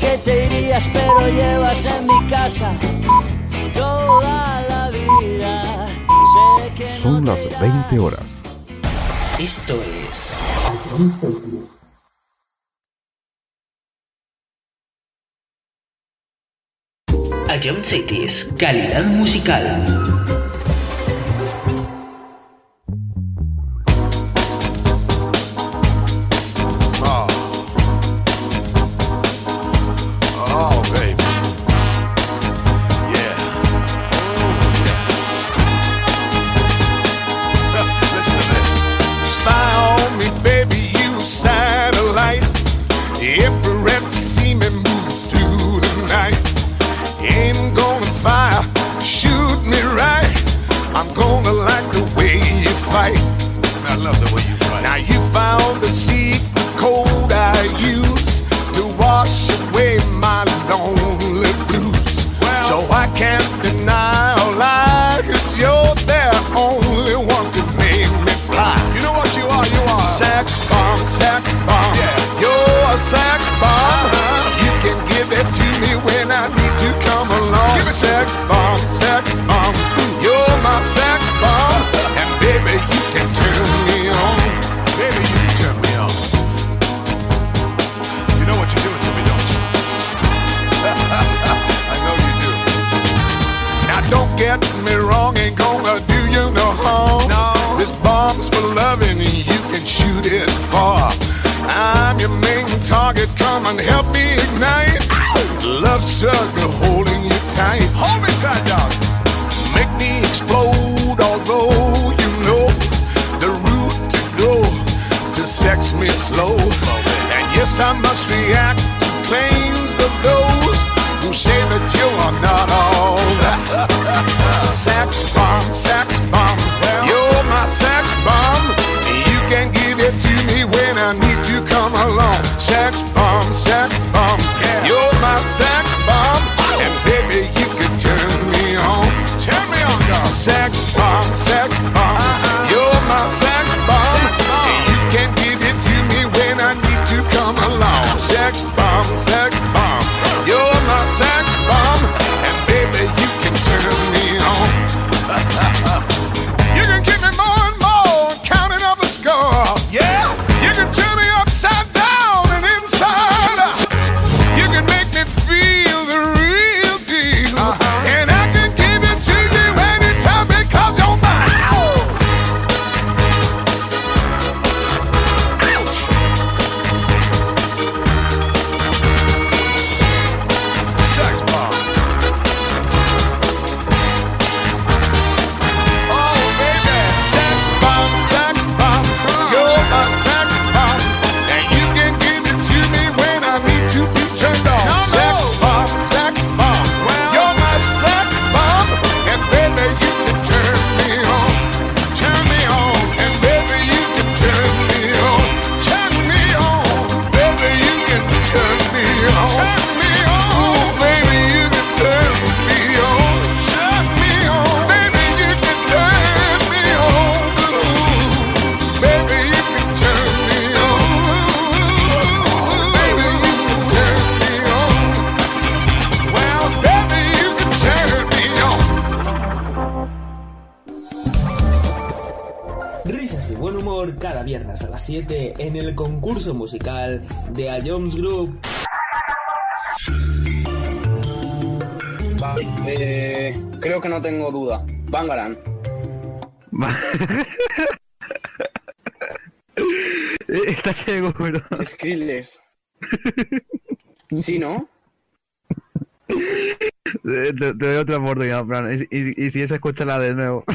Que te irías, pero llevas en mi casa toda la vida. Sé que no Son te las irás. 20 horas. Esto es Ion Cities, calidad musical. Sex bomb, sex bomb. You're my sex bomb. And baby, you can turn me on. Baby, you can turn me on. You know what you're doing to me, don't you? I know you do. Now don't get me wrong, ain't gonna do you no harm. No. This bomb's for loving, and you can shoot it far. I'm your main target, come and help me ignite. Love you tight. Hold me tight, dog. Make me explode, although you know the route to go to sex me slow. And yes, I must react to claims of those who say that you are not all. Sex bomb, sex bomb, you're my sex bomb. You can give it to me when I need to come along. Sex bomb, sex bomb, you're my sex bomb. Cada viernes a las 7 en el concurso musical de A Jones Group. Eh, creo que no tengo duda. Bangaran. Está seguro. Skrillex. Sí, ¿no? Te, te doy otra oportunidad, Fran. Y, y- y si es, escúchala de nuevo.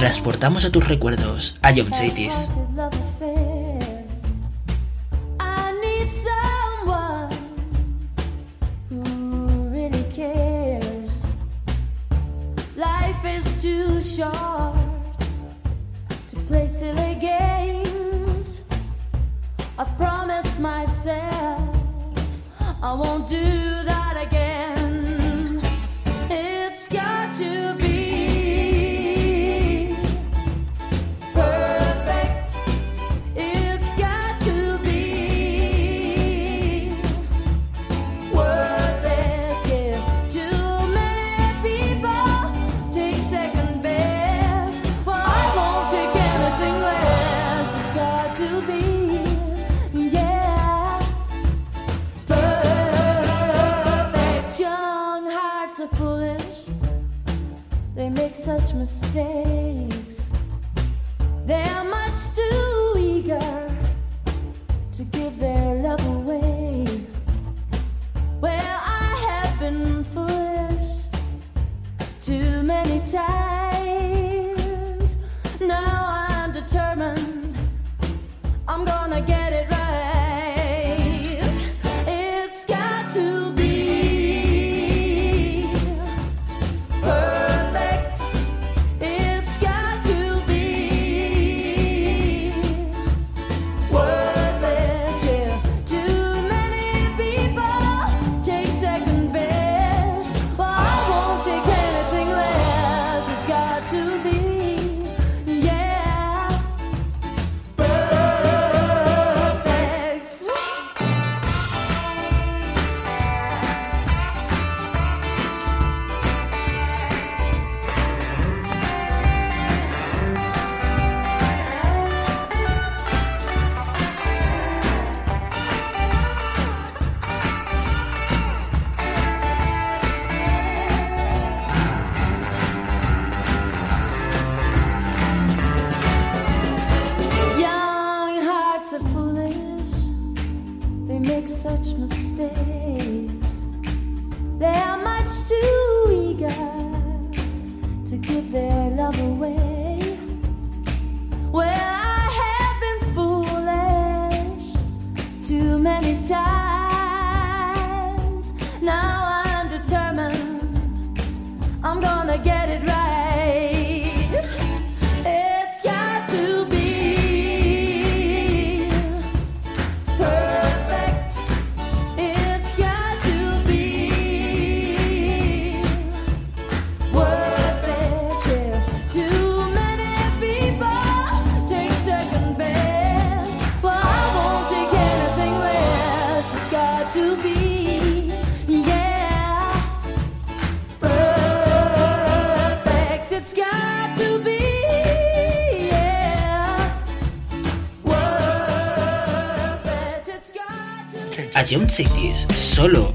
transportamos a tus recuerdos, a John Cities. Jump Cities, solo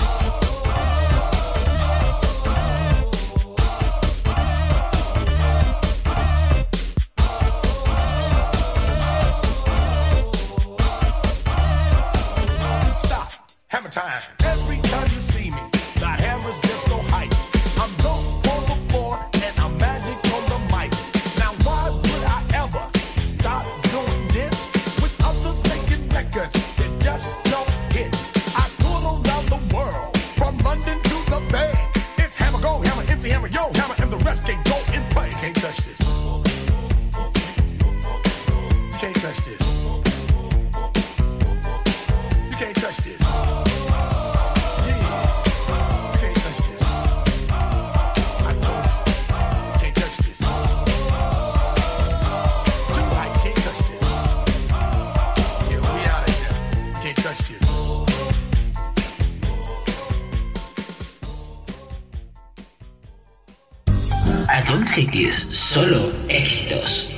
Hits, solo éxitos.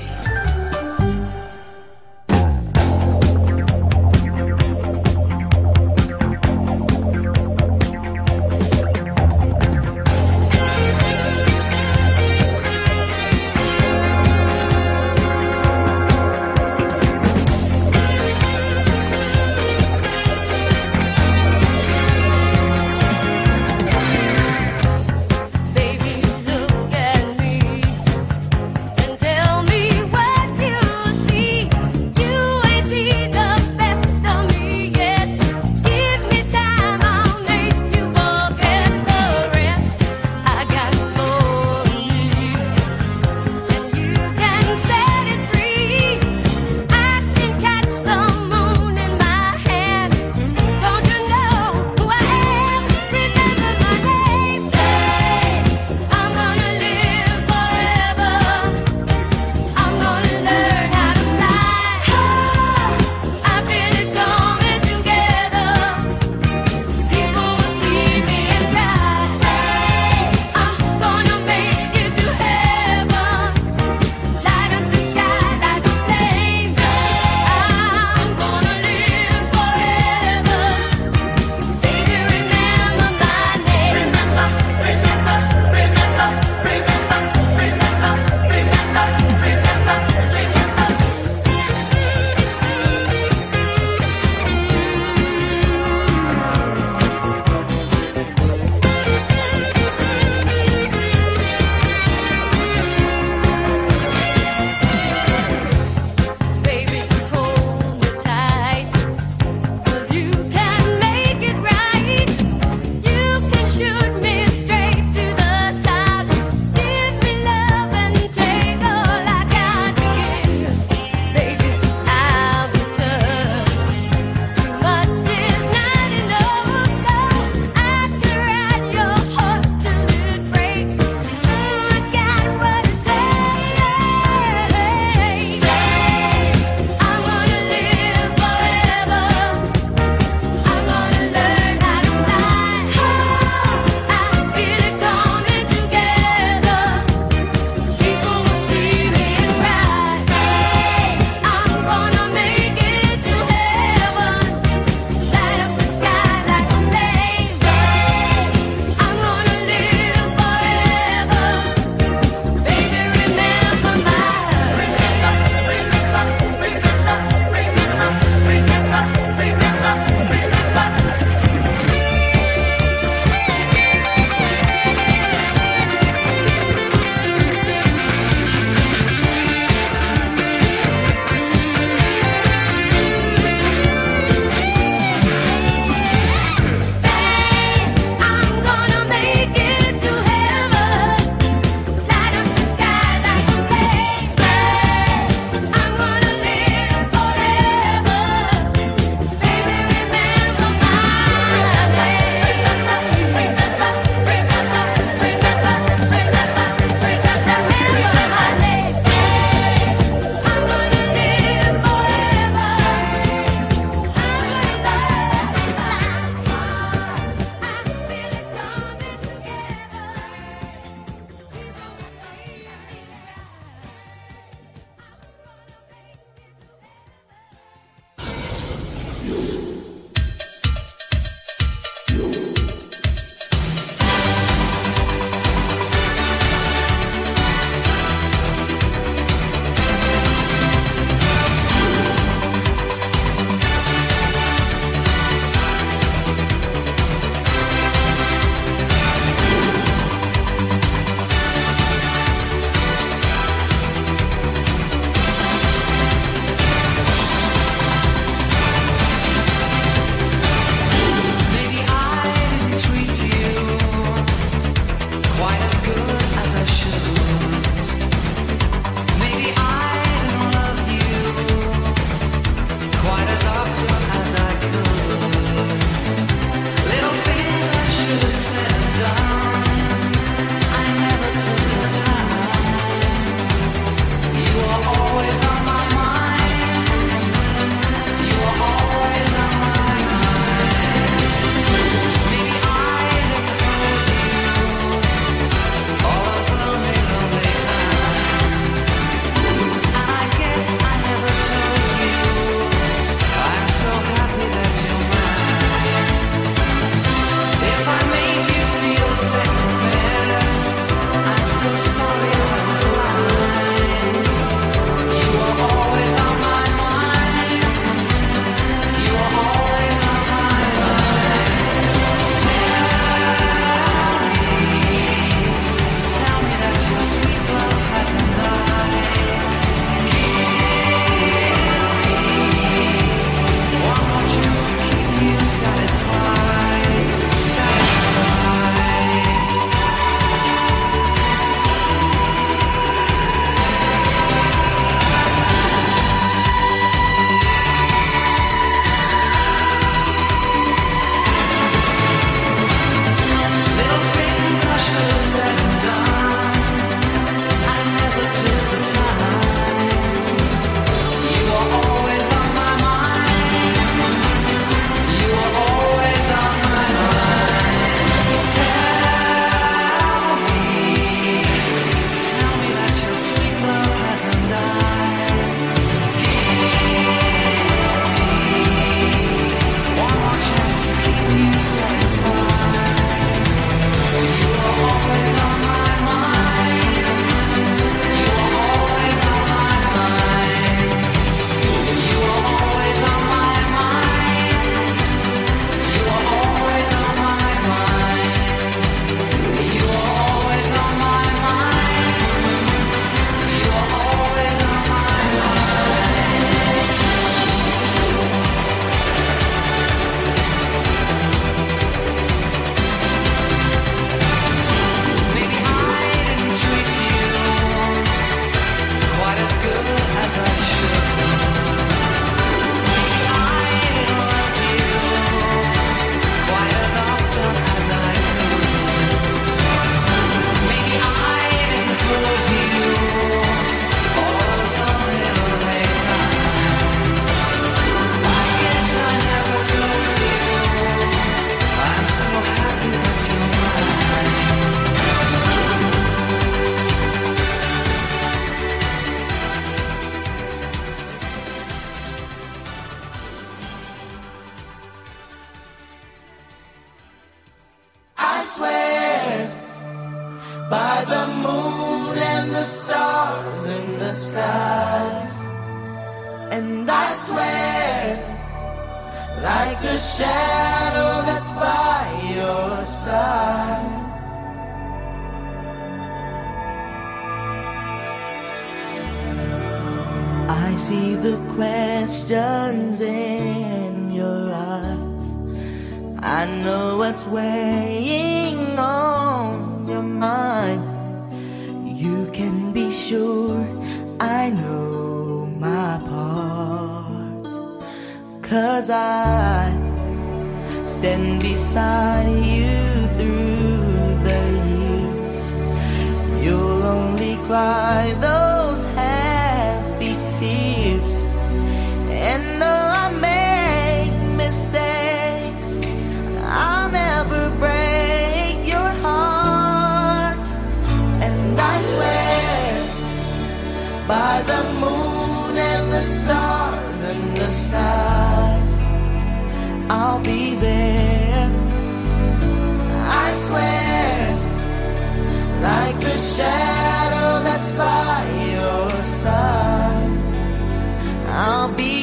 I'll be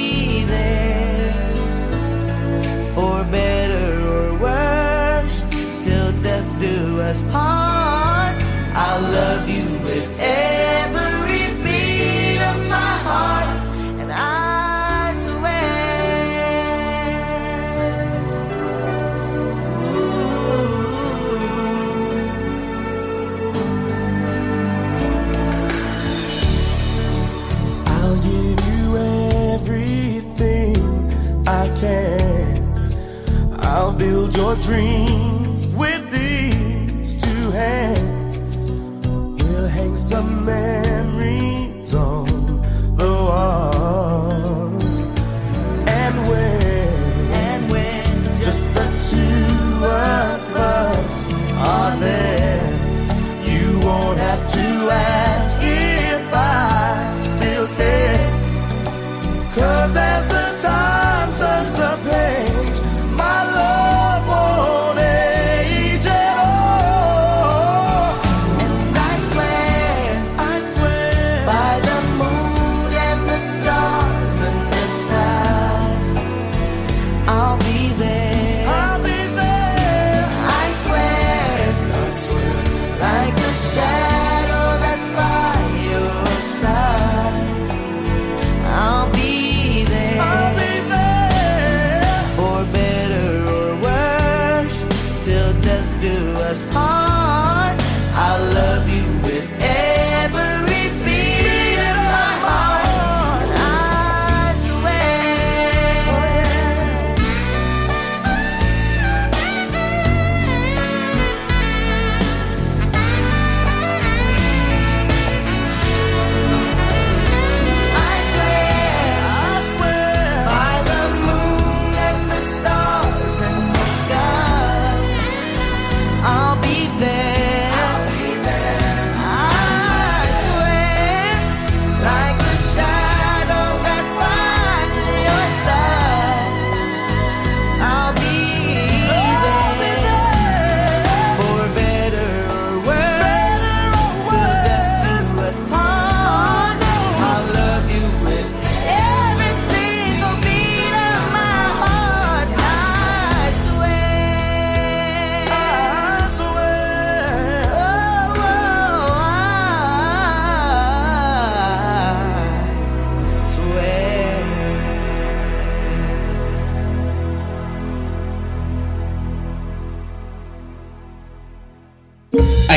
your dreams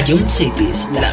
Ion Cities, la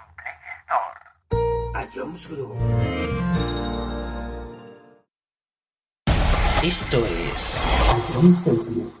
Esto es...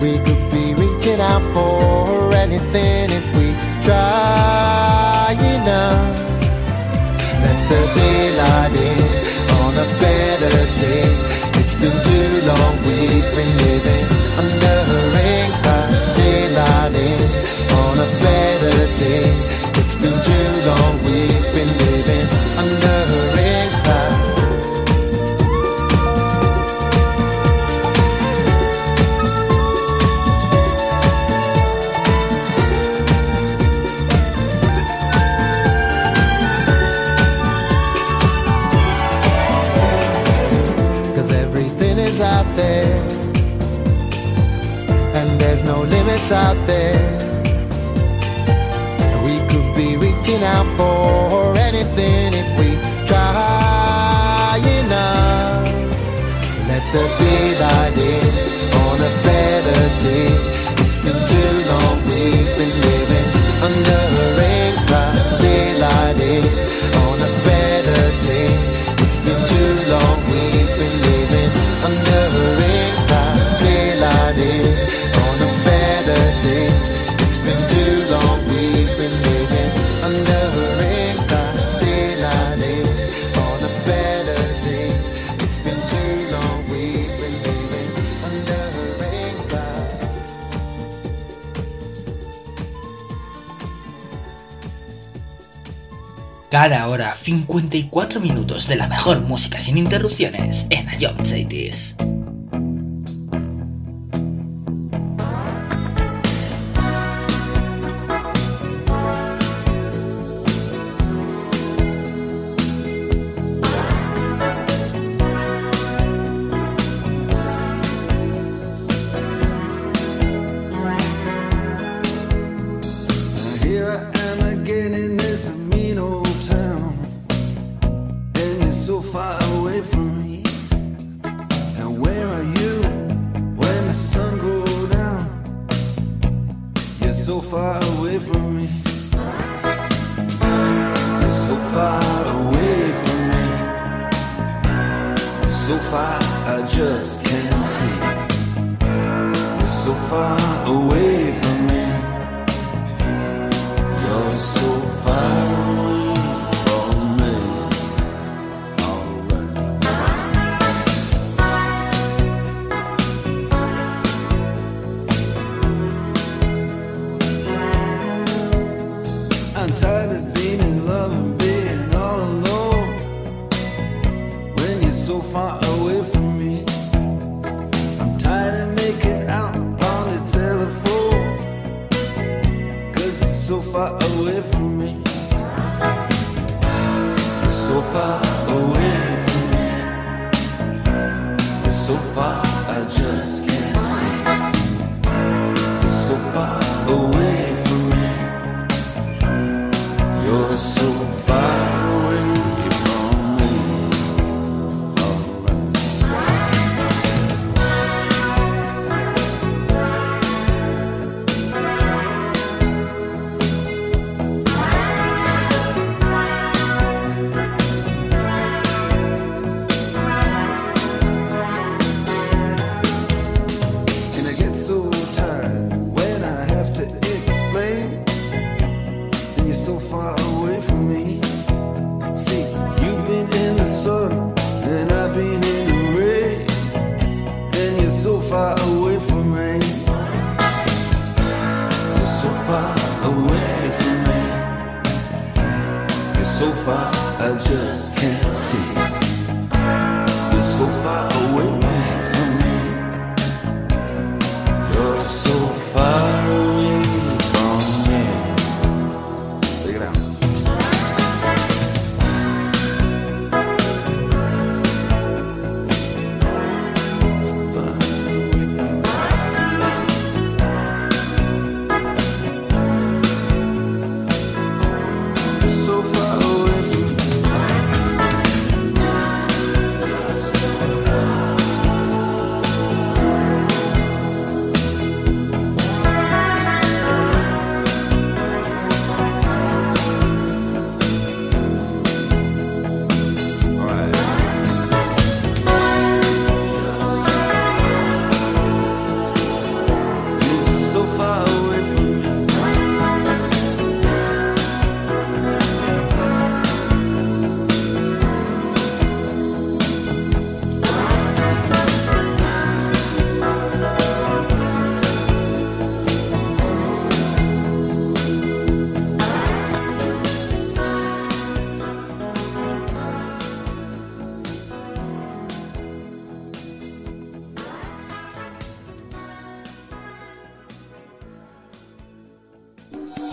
We could be reaching out for anything if we try enough. Let the daylight in on a better day. It's been too long we've been living under. what's out there. We could be reaching out for anything if we try enough. Let the day by in on a better day. It's been too long we've been living. Cada hora 54 minutos de la mejor música sin interrupciones en Ion Cities.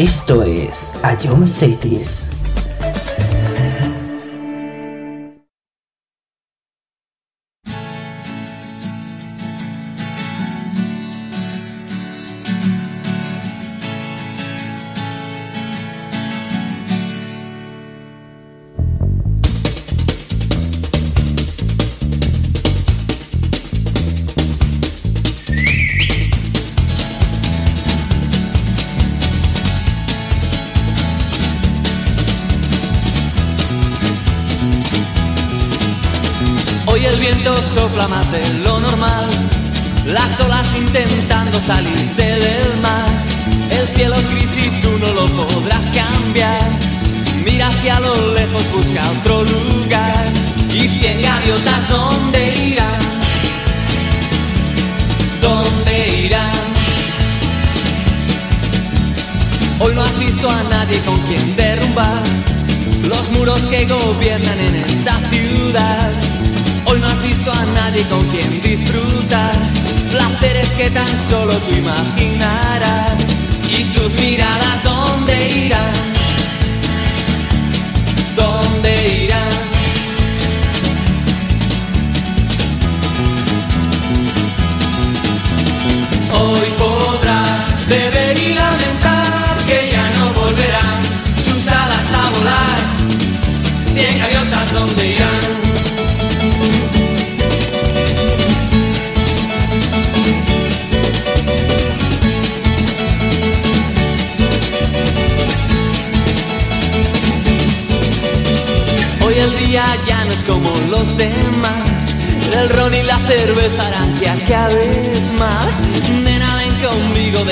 Esto es a John Cities.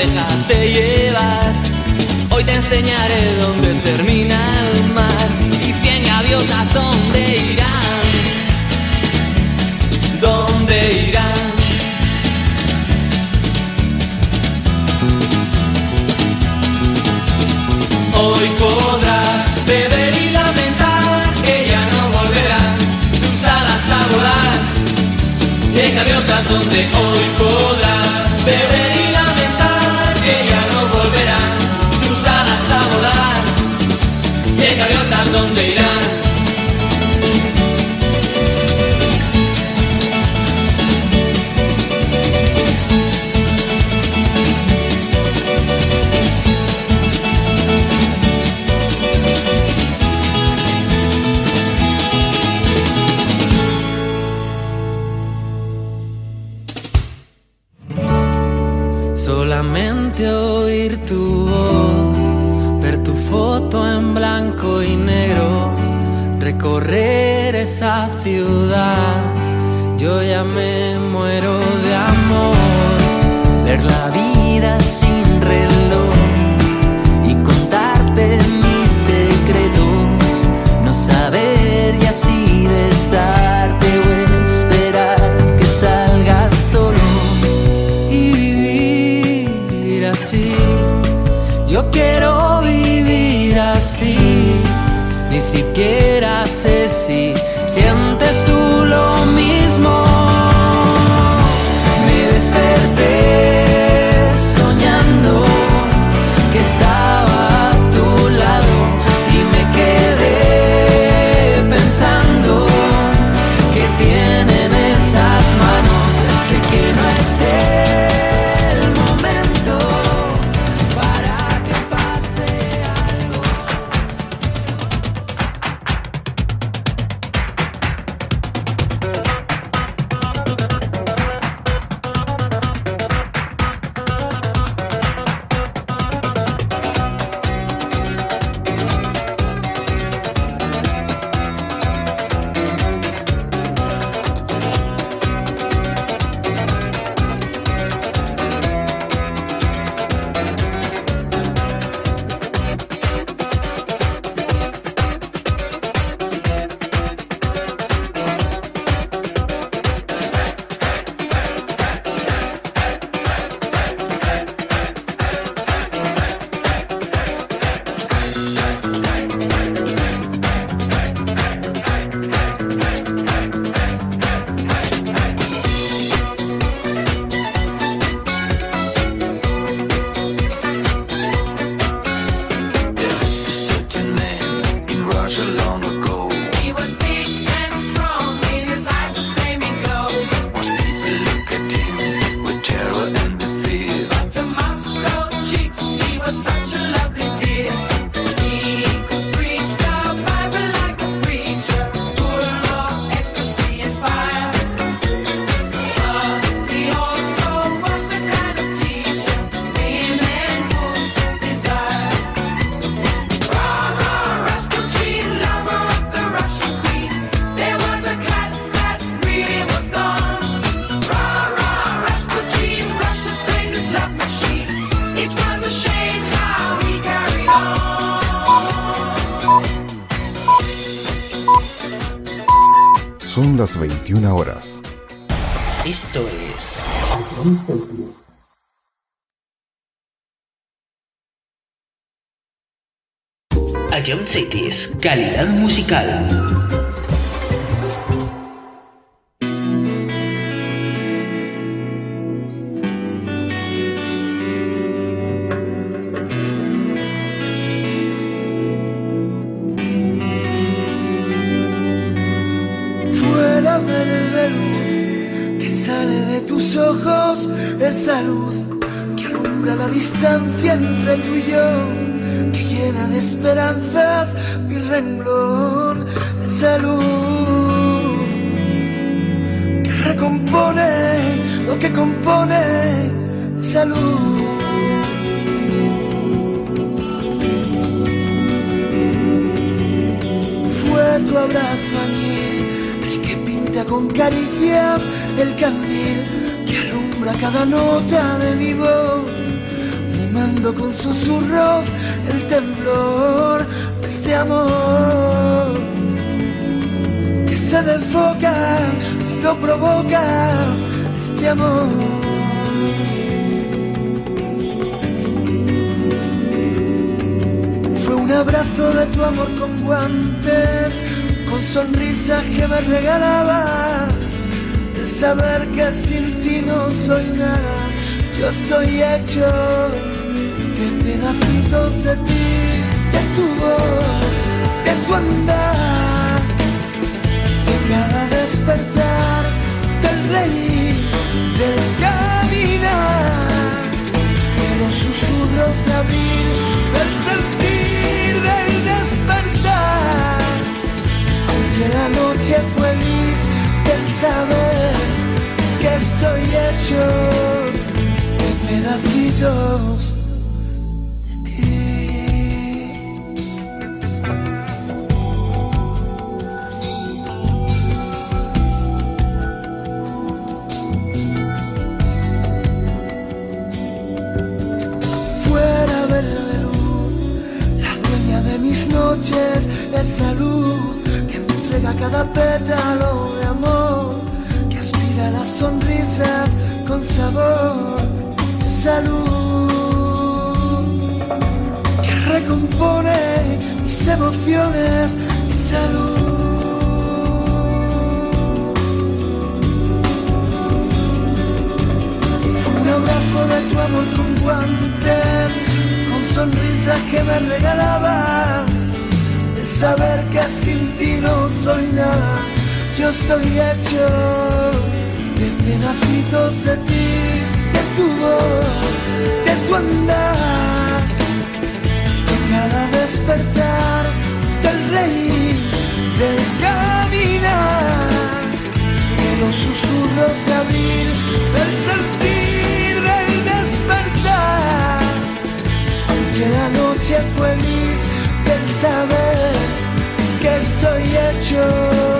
déjate llevar. Hoy te enseñaré dónde termina el mar y cien gaviotas dónde irás. Son las 21 horas. Esto es... Ion Cities, calidad musical. cada nota de mi voz, mimando con susurros el temblor de este amor que se desfoca si lo provocas, este amor. Fue un abrazo de tu amor con guantes, con sonrisas que me regalabas saber que sin ti no soy nada, yo estoy hecho de pedacitos de ti, de tu voz, de tu andar, de cada despertar, del reír, del caminar, de los susurros de abril, del sentir, del despertar, aunque la noche fue gris, del saber estoy hecho en pedacitos. Emociones, esa luz. Fue un abrazo de tu amor con guantes, con sonrisas que me regalabas. El saber que sin ti no soy nada, yo estoy hecho de pedacitos de ti, de tu voz, de tu andar, de cada despertar, reír, del caminar de los susurros de abril, del sentir, del despertar. Aunque la noche fue gris, del saber que estoy hecho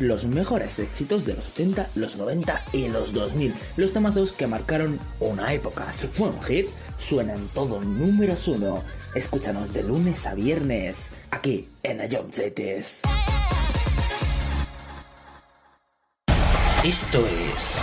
los mejores éxitos de los 80, los 90 y los 2000. Los temazos que marcaron una época. Si fue un hit, suena en todo números uno. Escúchanos de lunes a viernes, aquí en Ayom Cities. Esto es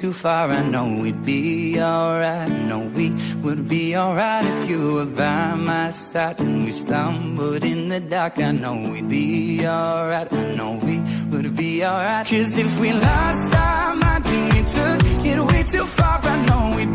too far. I know we'd be alright. I know we would be alright if you were by my side. When we stumbled in the dark, I know we'd be alright. I know we would be alright. Cause if we lost our minds and we took it way too far, I know we'd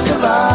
celular.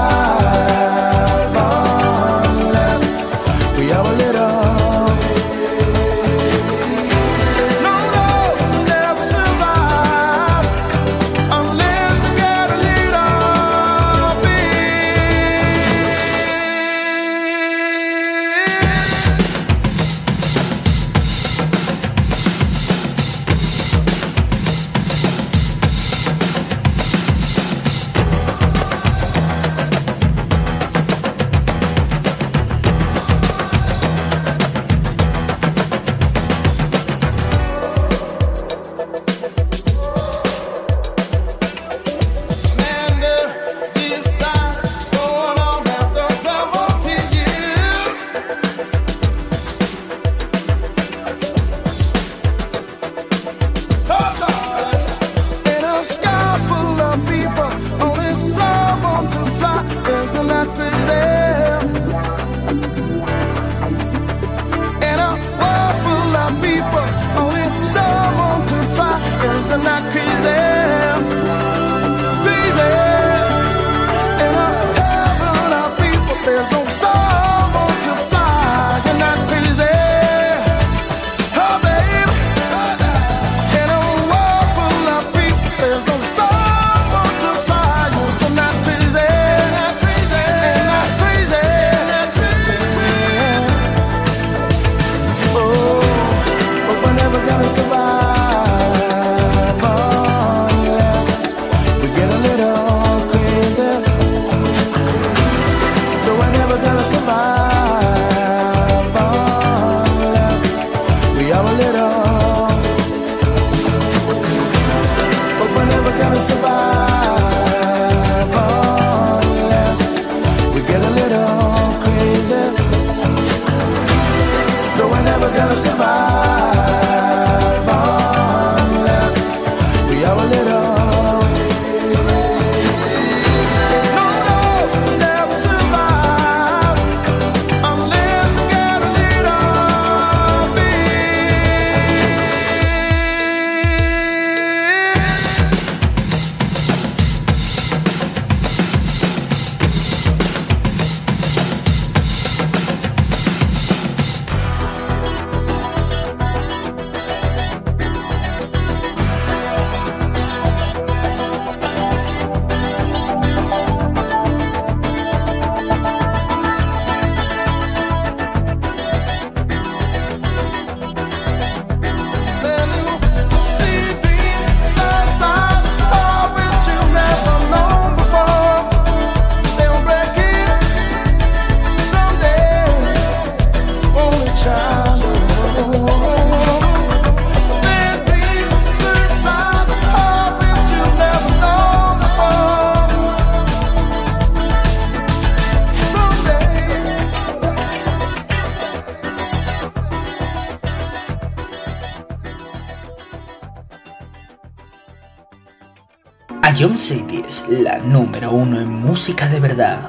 es la número uno en música de verdad.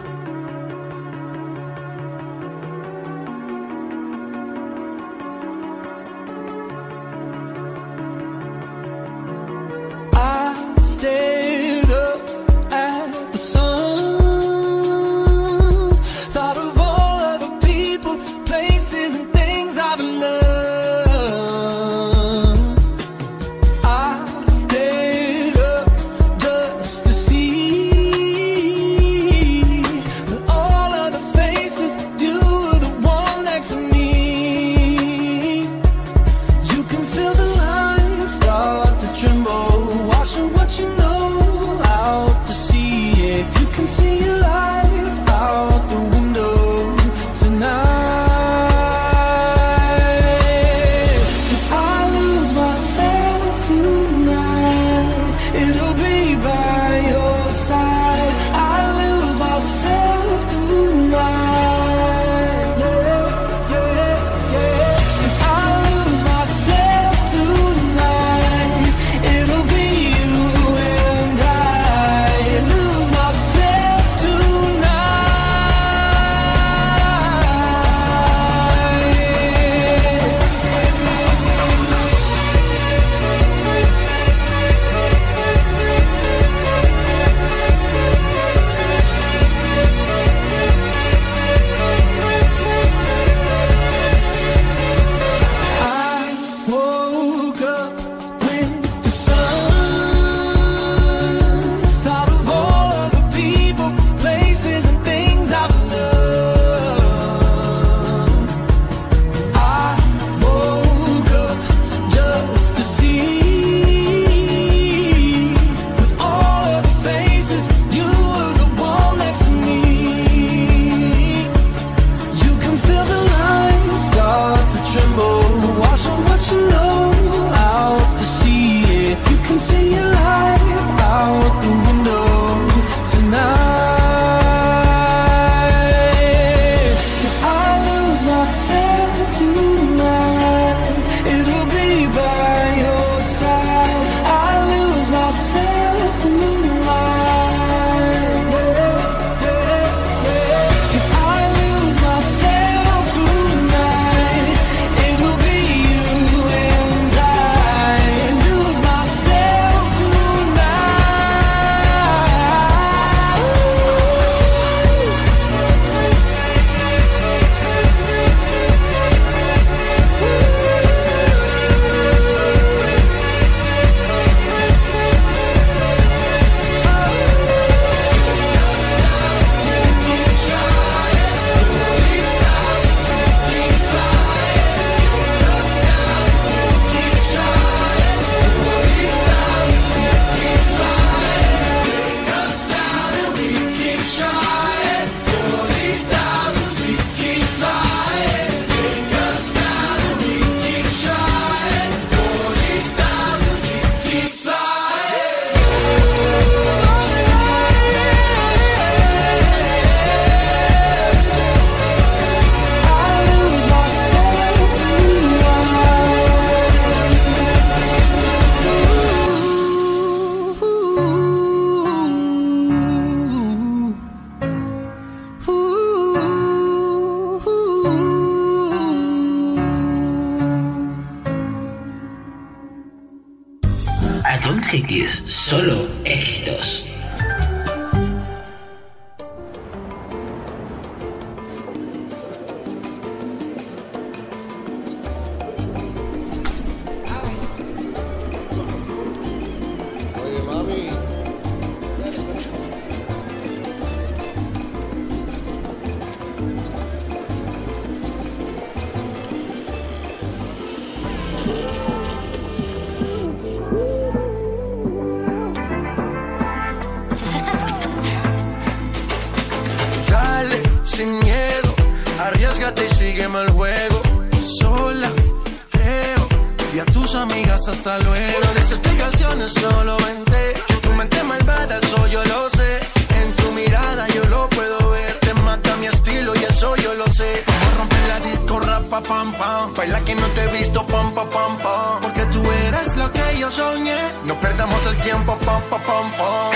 hasta luego. No explicaciones, solo vente. Tu mente malvada, eso yo lo sé. En tu mirada yo lo puedo ver. Te mata mi estilo y eso yo lo sé. Vamos a romper la disco, rapa, pam, pam. Baila que no te he visto, pam, pam, pam, pam. Porque tú eres lo que yo soñé. No perdamos el tiempo, pam, pam, pam, pam.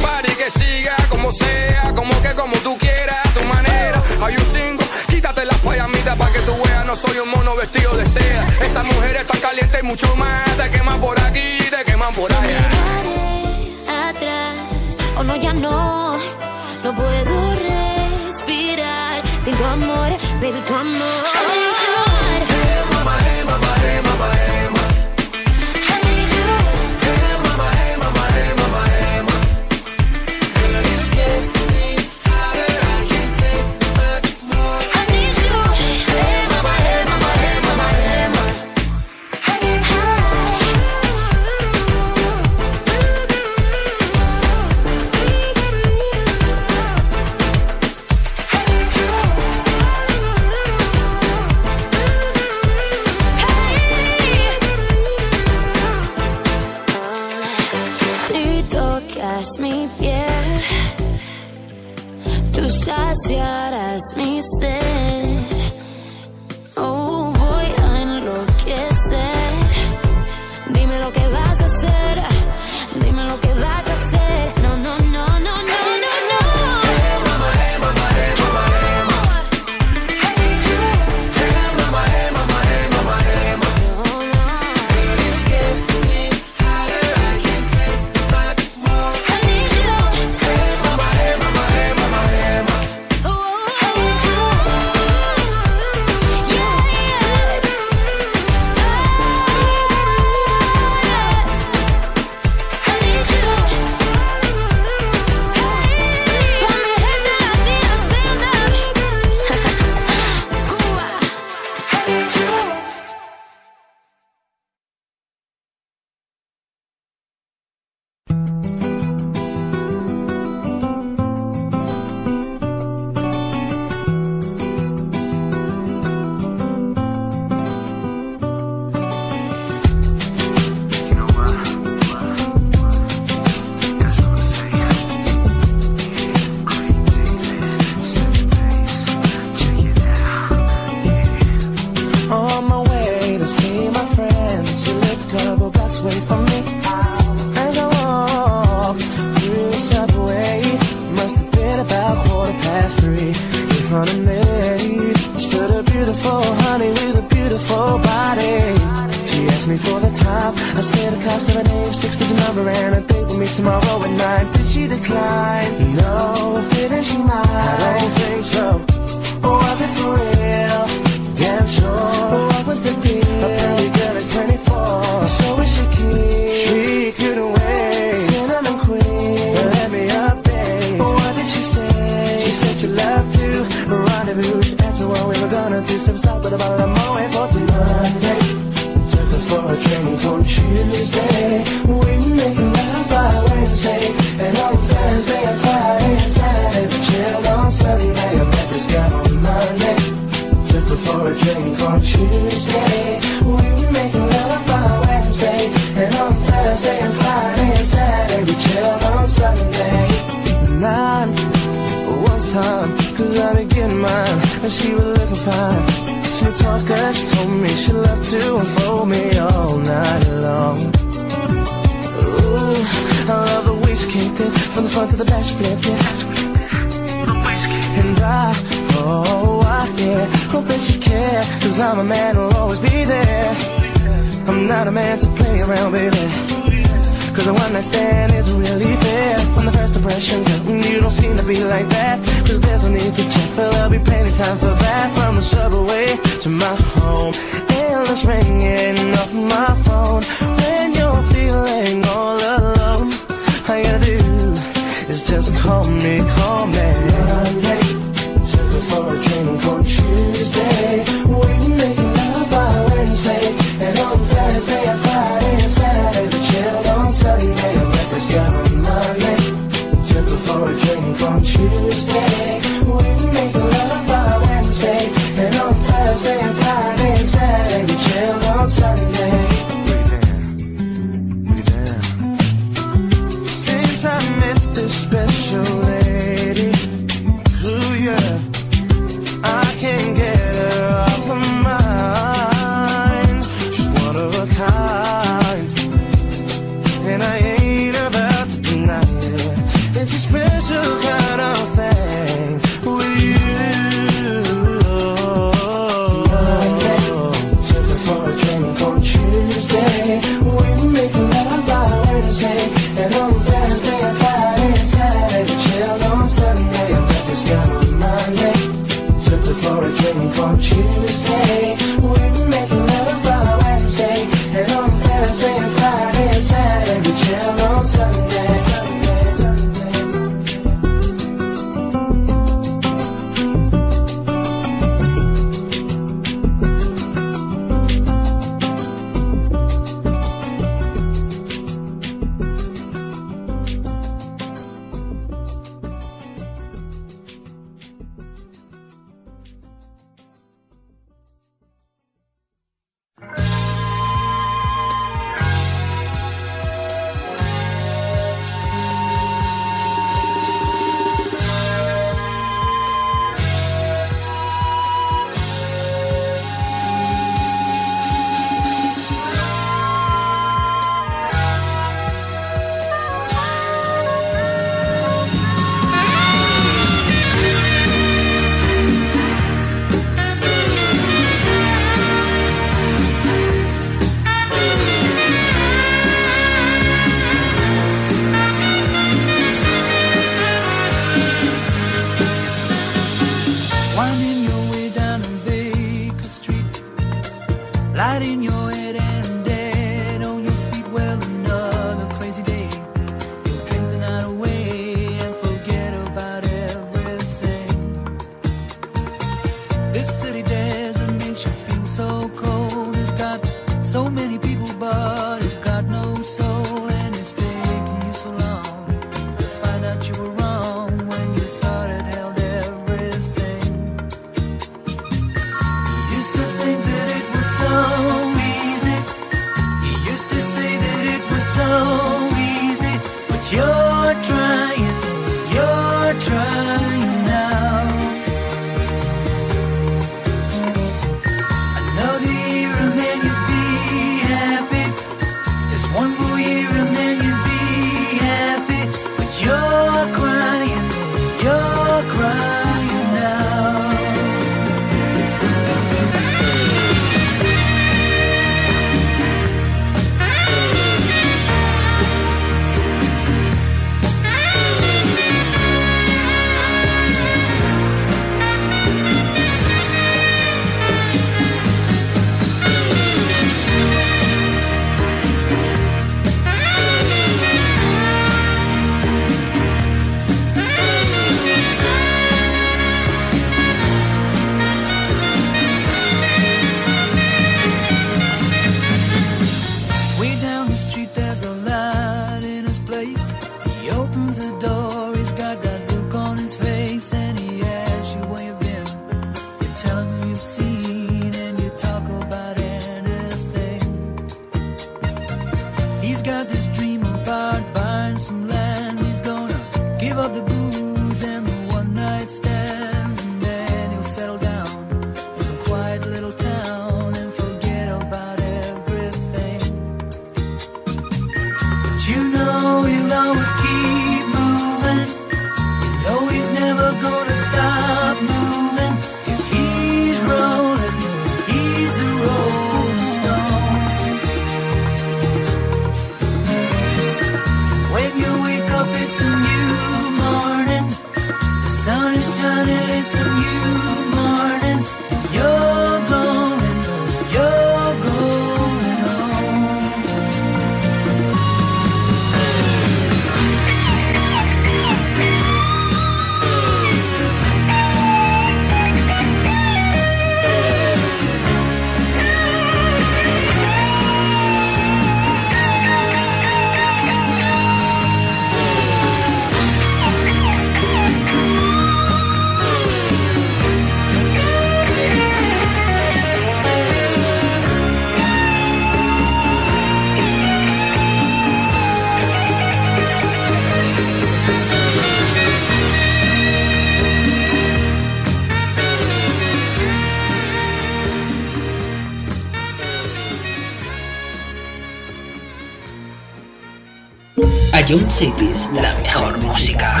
Club Cities, la mejor música.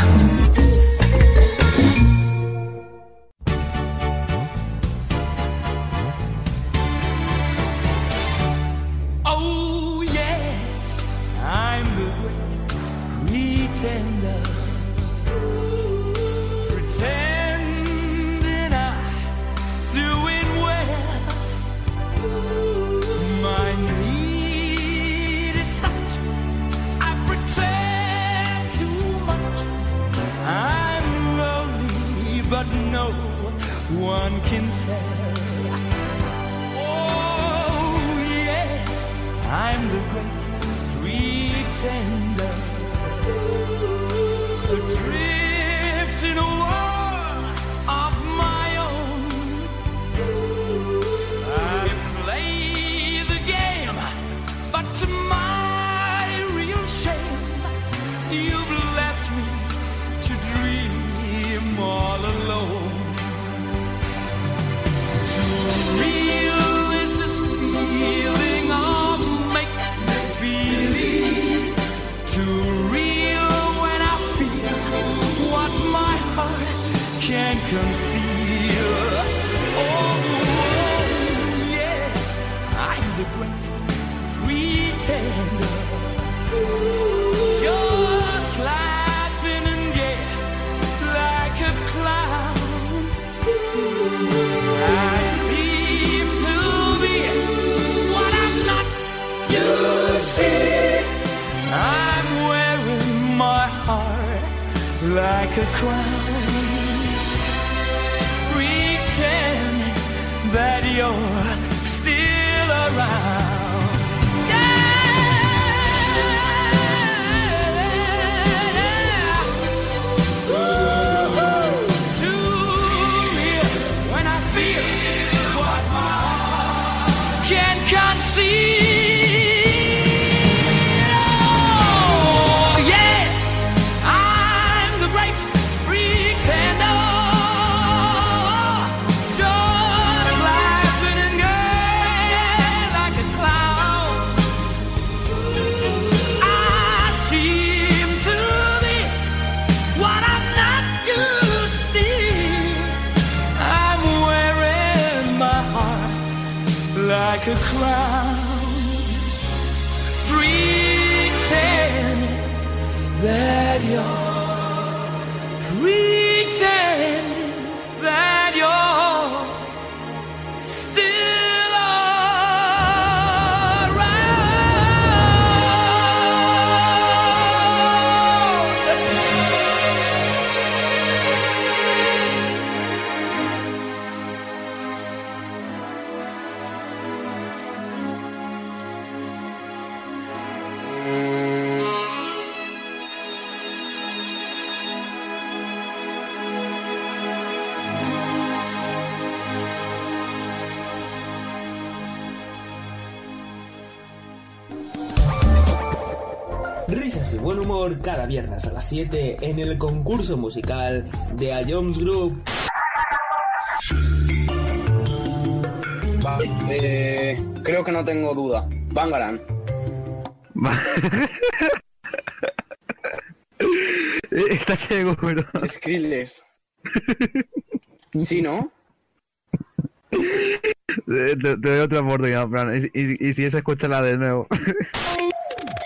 y buen humor cada viernes a las 7 en el concurso musical de A Jones Group. Eh, creo que no tengo duda. Bangaran. Eh, está ciego, pero. Skrillex. ¿Sí, no? Eh, te, doy otra oportunidad, Fran. Y, y, y si esa, escúchala de nuevo.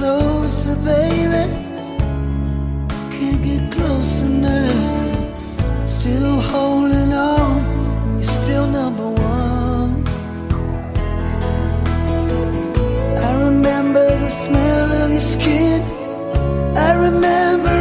closer, baby. Can't get close enough. Still holding on, you're still number one. I remember the smell of your skin. I remember.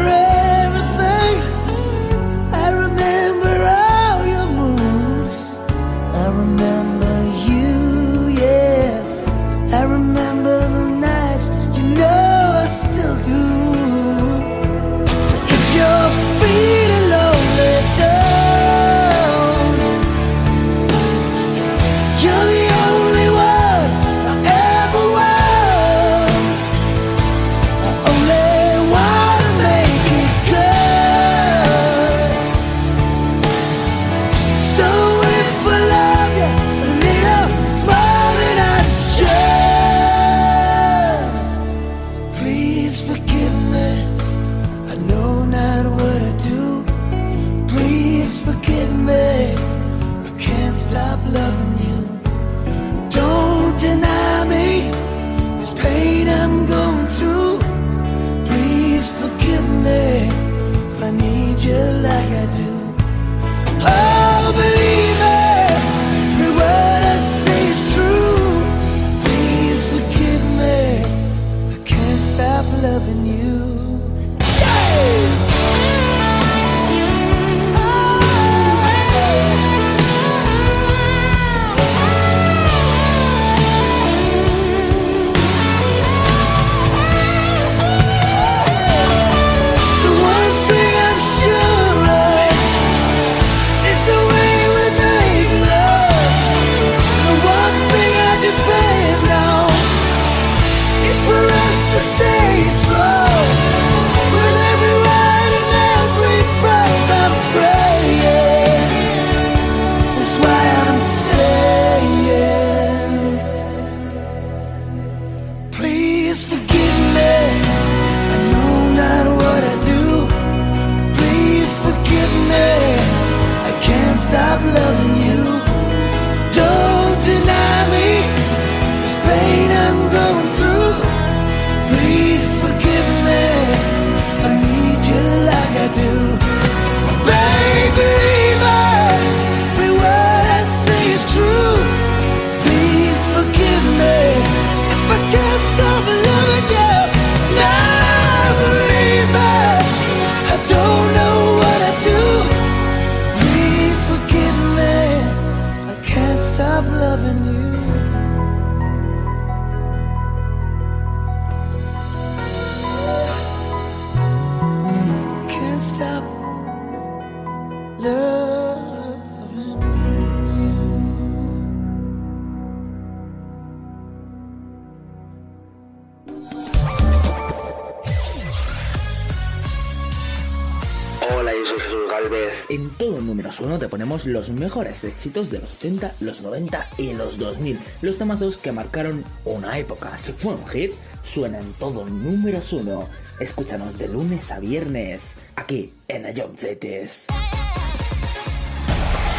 los mejores éxitos de los 80, los 90 y los 2000, los temazos que marcaron una época. Si fue un hit, suena en todo números 1. Escúchanos de lunes a viernes, aquí en Ayomcetes.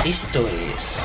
Esto es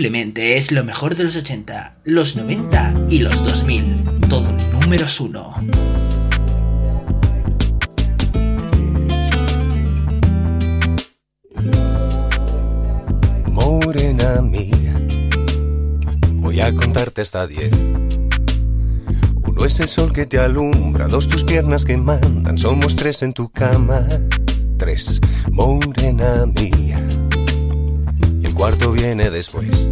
simplemente es lo mejor de los 80, los 90 y los 2000. Todo números 1. Morena amiga, voy a contarte hasta 10. Uno es el sol que te alumbra, dos tus piernas que mandan, somos tres en tu cama. Tres, morena mía Cuarto viene después.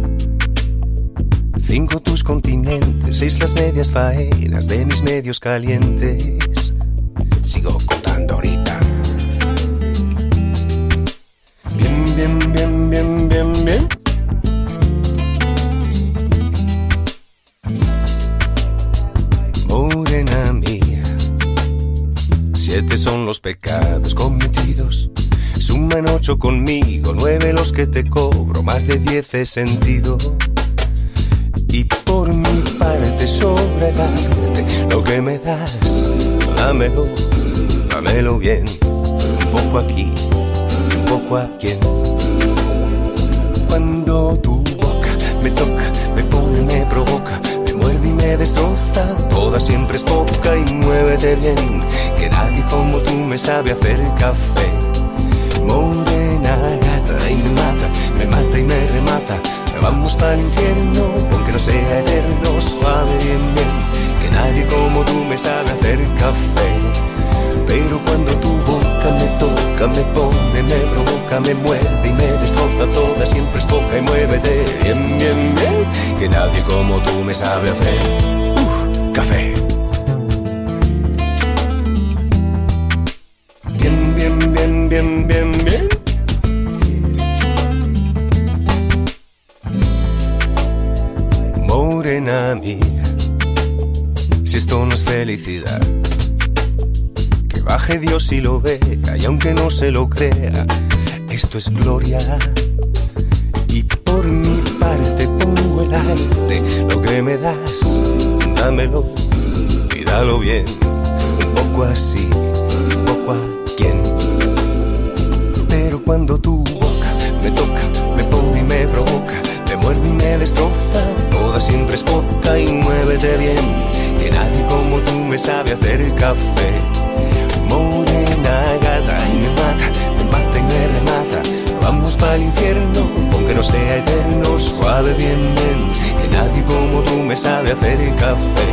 Cinco tus continentes, seis las medias faenas de mis medios calientes. Sigo conmigo, nueve los que te cobro, más de diez he sentido. Y por mi parte sobre el arte, lo que me das, dámelo, dámelo bien. Un poco aquí, un poco aquí. Cuando tu boca me toca, me pone, me provoca, me muerde y me destroza. Toda siempre es poca y muévete bien, que nadie como tú me sabe hacer café. Morena me mata y me remata. Vamos para el infierno, aunque no sea eterno, suave bien bien, que nadie como tú me sabe hacer café. Pero cuando tu boca me toca, me pone, me provoca, me muerde y me destroza toda, siempre es poca y muévete bien, bien, bien, que nadie como tú me sabe hacer uh, café. Y lo vea, y aunque no se lo crea, esto es gloria. Y por mi parte pongo el arte, lo que me das, dámelo y dalo bien, un poco así, un poco a quien. Pero cuando tu boca me toca, me pone y me provoca, me muerde y me destroza, toda siempre es poca y muévete bien, que nadie como tú me sabe hacer café. Morena gata y me mata, me mata y me remata. Vamos para el infierno, aunque no sea eterno, suave bien bien, que nadie como tú me sabe hacer café.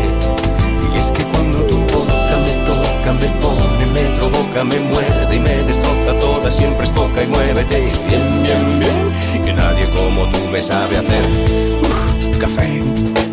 Y es que cuando tu boca me toca, me pone, me provoca, me muerde y me destroza toda, siempre es poca y muévete bien, bien, bien, que nadie como tú me sabe hacer café.